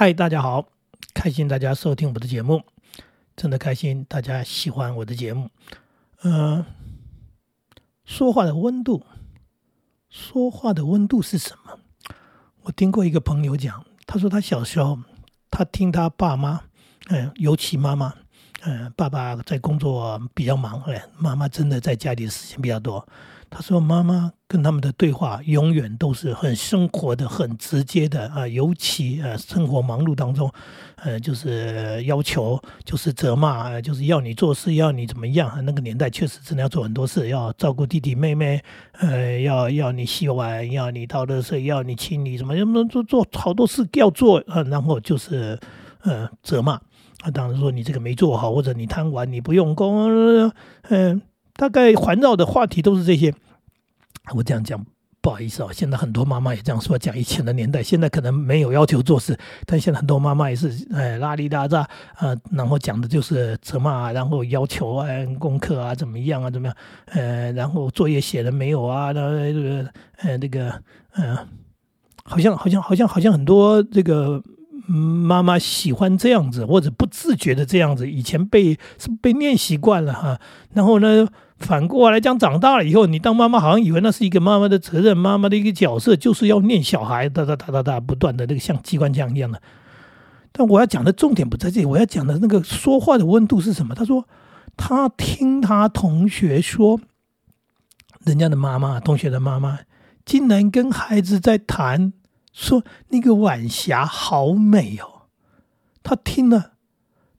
嗨，大家好，开心大家收听我的节目，真的开心大家喜欢我的节目。嗯、说话的温度，说话的温度是什么？我听过一个朋友讲，他说他小时候，他听他爸妈，嗯、尤其妈妈，嗯、爸爸在工作比较忙，哎，妈妈真的在家里的时间比较多。他说：“妈妈跟他们的对话永远都是很生活的、很直接的啊，尤其呃生活忙碌当中，呃，就是要求，就是责骂，就是要你做事，要你怎么样。那个年代确实真的要做很多事，要照顾弟弟妹妹，呃，要要你洗碗，要你倒热水，要你清理什么，要么做做好多事要做，呃，然后就是呃责骂。啊，当然说你这个没做好，或者你贪玩，你不用功，嗯、呃。”大概环绕的话题都是这些。我这样讲不好意思啊、现在很多妈妈也这样说，讲以前的年代，现在可能没有要求做事，但现在很多妈妈也是哎拉里拉杂啊，然后讲的就是责骂，然后要求啊功课啊怎么样啊怎么样，呃，然后作业写了没有啊？那呃那个呃，好像好像好像好像很多这个。妈妈喜欢这样子，或者不自觉的这样子，以前被是被念习惯了哈。然后呢，反过来讲，长大了以后，你当妈妈好像以为那是一个妈妈的责任，妈妈的一个角色，就是要念小孩，哒哒哒哒哒，不断的那个像机关枪一样的。但我要讲的重点不在这里，我要讲的那个说话的温度是什么？他说他听他同学说，人家的妈妈，同学的妈妈，竟然跟孩子在谈。说那个晚霞好美哦，他听了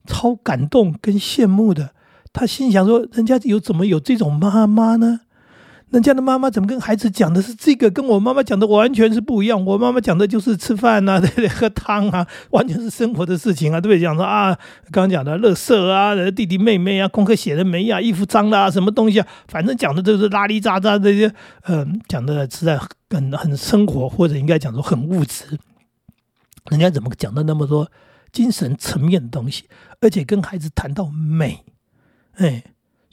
超感动跟羡慕的。他心想说：“人家有怎么有这种妈妈呢？人家的妈妈怎么跟孩子讲的是这个，跟我妈妈讲的完全是不一样。我妈妈讲的就是吃饭啊，对不对？喝汤啊，完全是生活的事情啊，对不对？讲说啊，刚刚讲的乐色啊，弟弟妹妹啊，功课写的没啊，衣服脏了啊，什么东西啊，反正讲的都是拉里杂杂这些，嗯，讲的实在很很生活，或者应该讲说很物质。人家怎么讲的那么多精神层面的东西，而且跟孩子谈到美，哎。”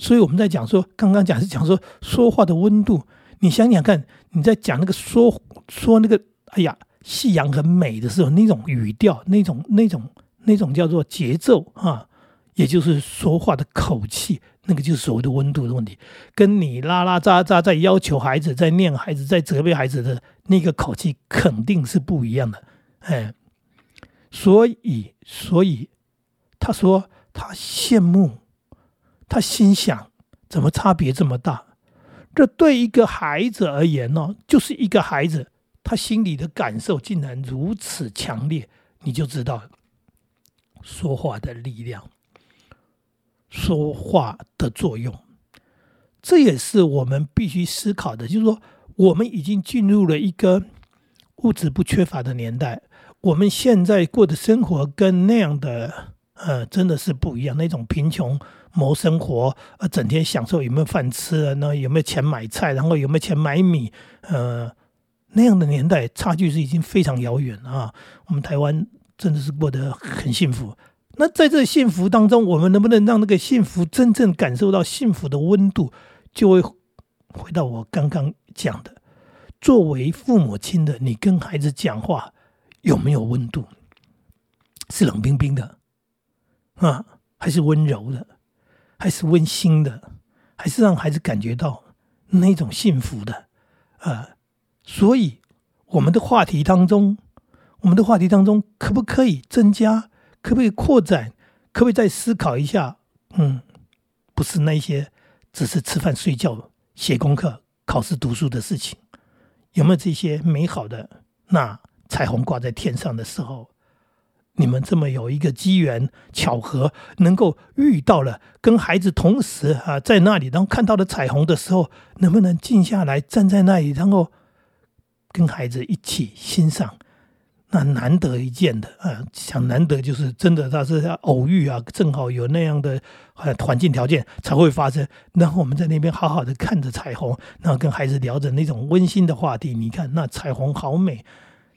所以我们在讲说，刚刚讲是讲说说话的温度。你想想看，你在讲那个说说那个，哎呀，夕阳很美的时候，那种语调，那种那种那种叫做节奏啊，也就是说话的口气，那个就是所谓的温度的问题。跟你拉拉杂杂在要求孩子、在念孩子、在责备孩子的那个口气，肯定是不一样的。哎，所以所以他说他羡慕。他心想：怎么差别这么大？这对一个孩子而言呢，就是一个孩子，他心里的感受竟然如此强烈，你就知道说话的力量，说话的作用。这也是我们必须思考的，就是说，我们已经进入了一个物质不缺乏的年代，我们现在过的生活跟那样的，呃，真的是不一样，那种贫穷。谋生活，呃，整天享受有没有饭吃，那有没有钱买菜，然后有没有钱买米，呃，那样的年代差距是已经非常遥远啊。我们台湾真的是过得很幸福。那在这幸福当中，我们能不能让那个幸福真正感受到幸福的温度？就会回到我刚刚讲的，作为父母亲的，你跟孩子讲话有没有温度？是冷冰冰的啊，还是温柔的？还是温馨的，还是让孩子感觉到那种幸福的，啊，所以我们的话题当中，我们的话题当中可不可以增加？可不可以扩展？可不可以再思考一下？嗯，不是那些只是吃饭、睡觉、写功课、考试、读书的事情，有没有这些美好的？那彩虹挂在天上的时候。你们这么有一个机缘巧合，能够遇到了，跟孩子同时啊，在那里，然后看到了彩虹的时候，能不能静下来，站在那里，然后跟孩子一起欣赏？那难得一见的啊，想难得就是真的，他是偶遇啊，正好有那样的环境条件才会发生。然后我们在那边好好的看着彩虹，然后跟孩子聊着那种温馨的话题。你看那彩虹好美，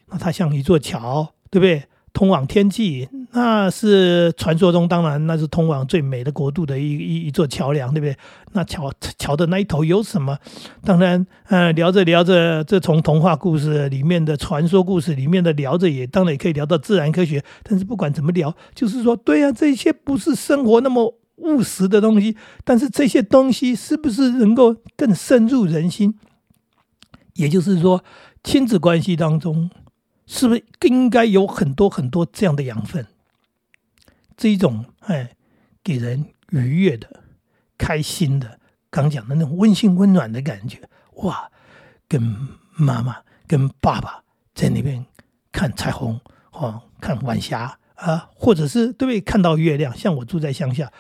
那它像一座桥，对不对？通往天际，那是传说中，当然那是通往最美的国度的一一一座桥梁，对不对？那桥桥的那一头有什么？当然，呃，聊着聊着，这从童话故事里面的传说故事里面的聊着，也当然也可以聊到自然科学。但是不管怎么聊，就是说，对啊，这些不是生活那么务实的东西，但是这些东西是不是能够更深入人心？也就是说，亲子关系当中。是不是应该有很多很多这样的养分？这一种哎，给人愉悦的、开心的，刚讲的那种温馨温暖的感觉，哇！跟妈妈、跟爸爸在那边看彩虹，哦，看晚霞啊，或者是对不对？看到月亮，像我住在乡下，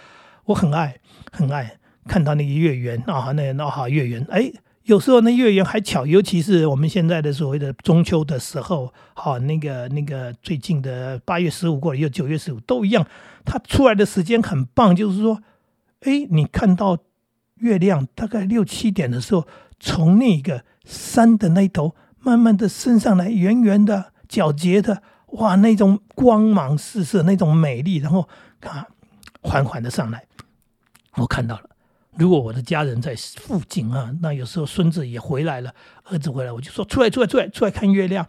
我很爱很爱看到那个月圆啊，那那好月圆，哎。有时候那月圆还巧，尤其是我们现在的所谓的中秋的时候，好那个那个最近的八月十五过了，又九月十五都一样，它出来的时间很棒。就是说，哎，你看到月亮大概六七点的时候，从那个山的那头慢慢的升上来，圆圆的、皎洁的，哇，那种光芒四射，那种美丽，然后看缓缓的上来，我看到了。如果我的家人在附近啊，那有时候孙子也回来了，儿子回来，我就说出来，出来，出来，出来看月亮。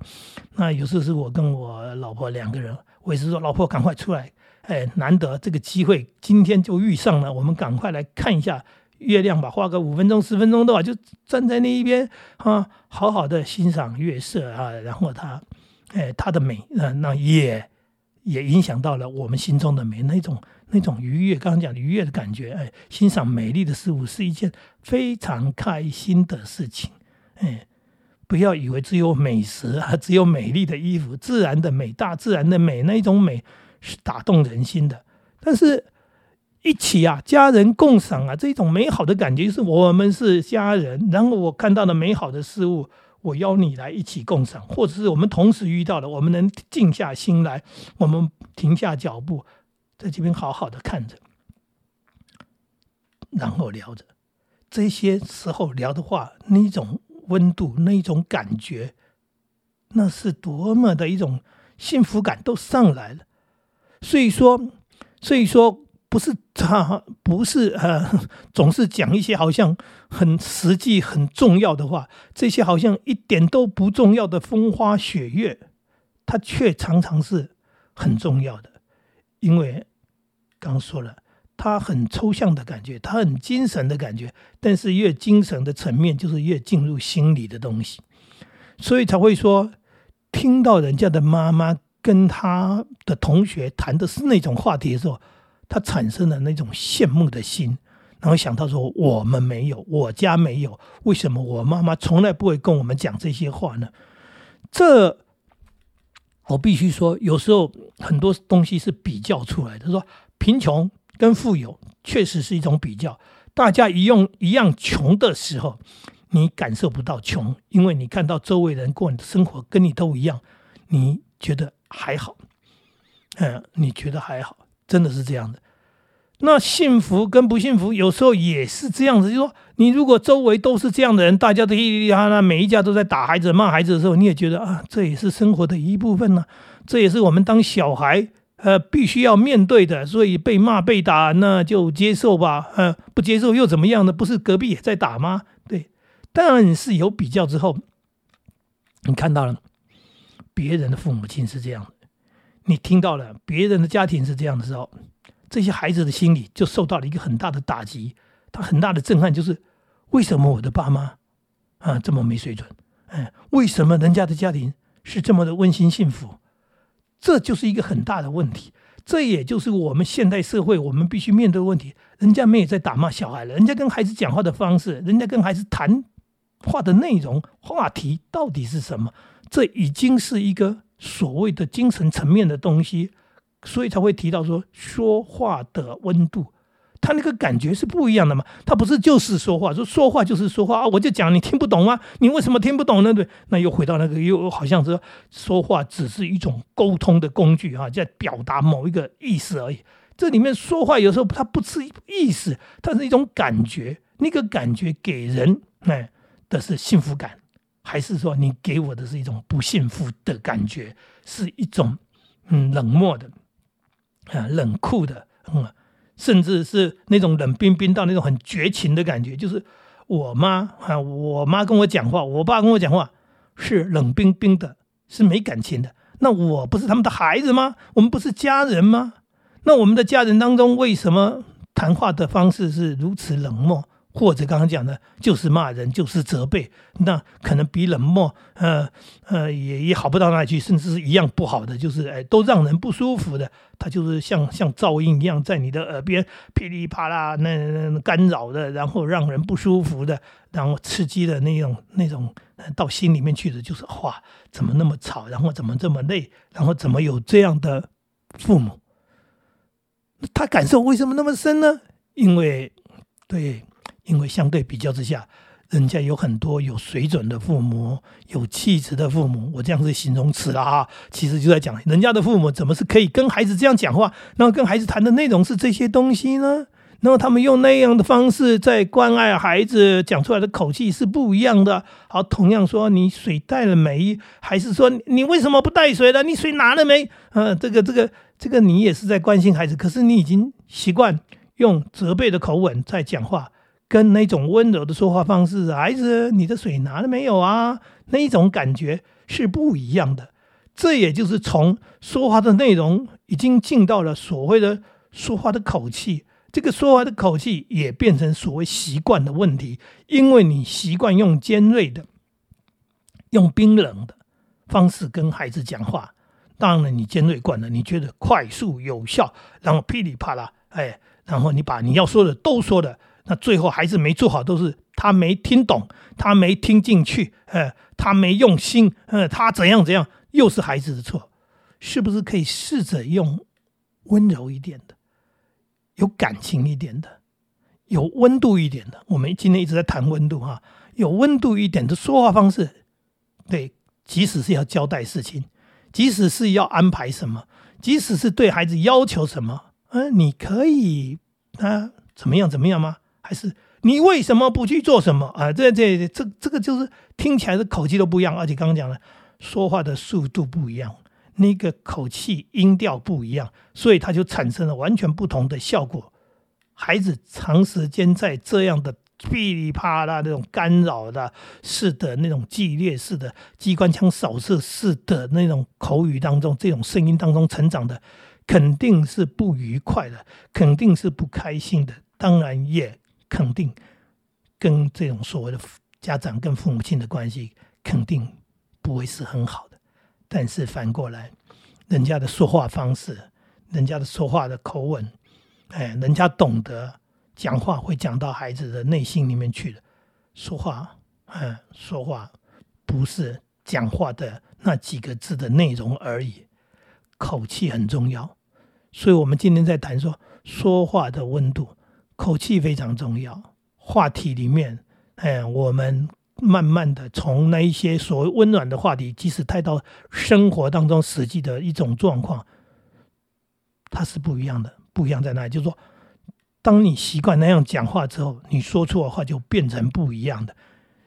那有时候是我跟我老婆两个人，我也是说老婆赶快出来，哎，难得这个机会，今天就遇上了，我们赶快来看一下月亮吧，花个五分钟、十分钟的话，就站在那一边啊，好好的欣赏月色啊，然后它，哎，它的美，啊，那也也影响到了我们心中的美那种。那种愉悦，刚刚讲愉悦的感觉，哎，欣赏美丽的事物是一件非常开心的事情，哎，不要以为只有美食啊，只有美丽的衣服，自然的美，大自然的美，那一种美是打动人心的。但是，一起啊，家人共赏啊，这种美好的感觉，就是我们是家人，然后我看到了美好的事物，我邀你来一起共赏，或者是我们同时遇到了，我们能静下心来，我们停下脚步。在这边好好的看着，然后聊着这些时候聊的话，那种温度，那种感觉，那是多么的一种幸福感都上来了。所以说，所以说不是他不是呃，总是讲一些好像很实际、很重要的话，这些好像一点都不重要的风花雪月，它却常常是很重要的，因为。刚说了，他很抽象的感觉，他很精神的感觉，但是越精神的层面，就是越进入心里的东西，所以才会说，听到人家的妈妈跟他的同学谈的是那种话题的时候，他产生了那种羡慕的心，然后想到说，我们没有，我家没有，为什么我妈妈从来不会跟我们讲这些话呢？这我必须说，有时候很多东西是比较出来的，说。贫穷跟富有确实是一种比较。大家一用一样穷的时候，你感受不到穷，因为你看到周围人过你的生活跟你都一样，你觉得还好。嗯，你觉得还好，真的是这样的。那幸福跟不幸福有时候也是这样子，就说你如果周围都是这样的人，大家都嘻嘻哈哈，每一家都在打孩子、骂孩子的时候，你也觉得啊，这也是生活的一部分呢。这也是我们当小孩。呃，必须要面对的，所以被骂被打，那就接受吧。呃，不接受又怎么样呢？不是隔壁也在打吗？对，但是有比较之后，你看到了别人的父母亲是这样的，你听到了别人的家庭是这样的时候，这些孩子的心理就受到了一个很大的打击，他很大的震撼，就是为什么我的爸妈啊这么没水准？哎，为什么人家的家庭是这么的温馨幸福？这就是一个很大的问题，这也就是我们现代社会我们必须面对的问题。人家没有在打骂小孩了，人家跟孩子讲话的方式，人家跟孩子谈话的内容、话题到底是什么？这已经是一个所谓的精神层面的东西，所以才会提到说说话的温度。他那个感觉是不一样的嘛？他不是就是说话，说说话就是说话啊！我就讲你听不懂吗？你为什么听不懂呢？对，那又回到那个，又好像是说话只是一种沟通的工具啊，在表达某一个意思而已。这里面说话有时候它不是意思，它是一种感觉。那个感觉给人哎的是幸福感，还是说你给我的是一种不幸福的感觉？是一种嗯冷漠的。啊冷酷的，嗯，甚至是那种冷冰冰到那种很绝情的感觉。就是我妈啊，我妈跟我讲话，我爸跟我讲话是冷冰冰的，是没感情的。那我不是他们的孩子吗？我们不是家人吗？那我们的家人当中，为什么谈话的方式是如此冷漠？或者刚刚讲的，就是骂人，就是责备，那可能比冷漠，呃呃，也也好不到哪里去，甚至是一样不好的，就是哎，都让人不舒服的。它就是像像噪音一样，在你的耳边噼里啪啦那那干扰的，然后让人不舒服的，然后刺激的那种那种到心里面去的，就是哇，怎么那么吵，然后怎么这么累，然后怎么有这样的父母？他感受为什么那么深呢？因为对。因为相对比较之下，人家有很多有水准的父母，有气质的父母，我这样是形容词了啊。其实就在讲人家的父母怎么是可以跟孩子这样讲话，然后跟孩子谈的内容是这些东西呢？然后他们用那样的方式在关爱孩子，讲出来的口气是不一样的。好，同样说你水带了没？还是说你为什么不带水了？你水拿了没？呃，这个这个这个，你也是在关心孩子，可是你已经习惯用责备的口吻在讲话。跟那种温柔的说话方式，孩子，你的水拿了没有啊？那一种感觉是不一样的。这也就是从说话的内容已经进到了所谓的说话的口气，这个说话的口气也变成所谓习惯的问题。因为你习惯用尖锐的、用冰冷的方式跟孩子讲话，当然了你尖锐惯了，你觉得快速有效，然后噼里啪啦，哎，然后你把你要说的都说了。那最后还是没做好，都是他没听懂，他没听进去，呃，他没用心，呃，他怎样怎样，又是孩子的错，是不是可以试着用温柔一点的，有感情一点的，有温度一点的？我们今天一直在谈温度哈，有温度一点的说话方式，对，即使是要交代事情，即使是要安排什么，即使是对孩子要求什么，嗯，你可以啊，怎么样怎么样吗？还是你为什么不去做什么啊？这这这这个就是听起来的口气都不一样，而且刚刚讲了，说话的速度不一样，那个口气音调不一样，所以它就产生了完全不同的效果。孩子长时间在这样的噼里啪啦那种干扰的式的那种激烈式的机关枪扫射式的那种口语当中，这种声音当中成长的，肯定是不愉快的，肯定是不开心的，当然也。肯定跟这种所谓的家长跟父母亲的关系肯定不会是很好的，但是反过来，人家的说话方式，人家的说话的口吻，哎，人家懂得讲话会讲到孩子的内心里面去的，说话，嗯，说话不是讲话的那几个字的内容而已，口气很重要，所以我们今天在谈说说话的温度。口气非常重要。话题里面，哎，我们慢慢的从那一些所谓温暖的话题，即使带到生活当中实际的一种状况，它是不一样的。不一样在哪里？就是说，当你习惯那样讲话之后，你说出的话就变成不一样的。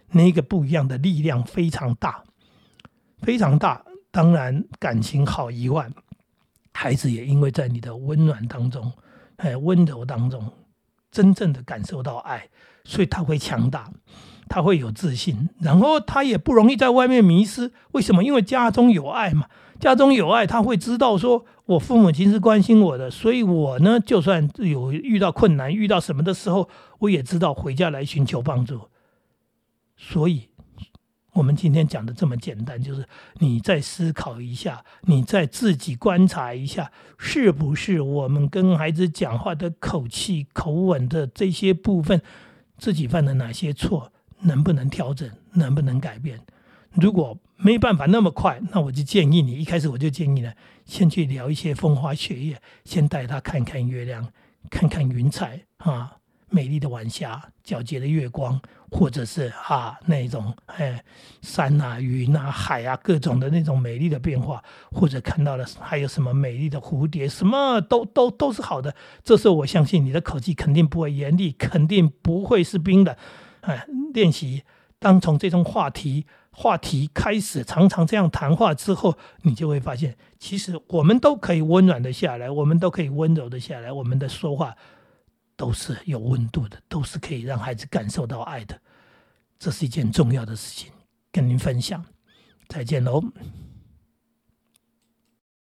那个不一样的力量非常大，非常大。当然，感情好一万，孩子也因为在你的温暖当中，哎，温柔当中。真正的感受到爱，所以他会强大，他会有自信，然后他也不容易在外面迷失。为什么？因为家中有爱嘛，家中有爱，他会知道说，我父母亲是关心我的，所以我呢，就算有遇到困难、遇到什么的时候，我也知道回家来寻求帮助。所以。我们今天讲的这么简单，就是你再思考一下，你再自己观察一下，是不是我们跟孩子讲话的口气、口吻的这些部分，自己犯了哪些错，能不能调整，能不能改变？如果没办法那么快，那我就建议你，一开始我就建议呢，先去聊一些风花雪月，先带他看看月亮，看看云彩啊。美丽的晚霞，皎洁的月光，或者是啊那种哎山啊、云啊、海啊各种的那种美丽的变化，或者看到了还有什么美丽的蝴蝶，什么都都都是好的。这时候我相信你的口气肯定不会严厉，肯定不会是冰的。哎，练习当从这种话题话题开始，常常这样谈话之后，你就会发现，其实我们都可以温暖的下来，我们都可以温柔的下来，我们的说话都是有温度的，都是可以让孩子感受到爱的。这是一件重要的事情，跟您分享。再见喽。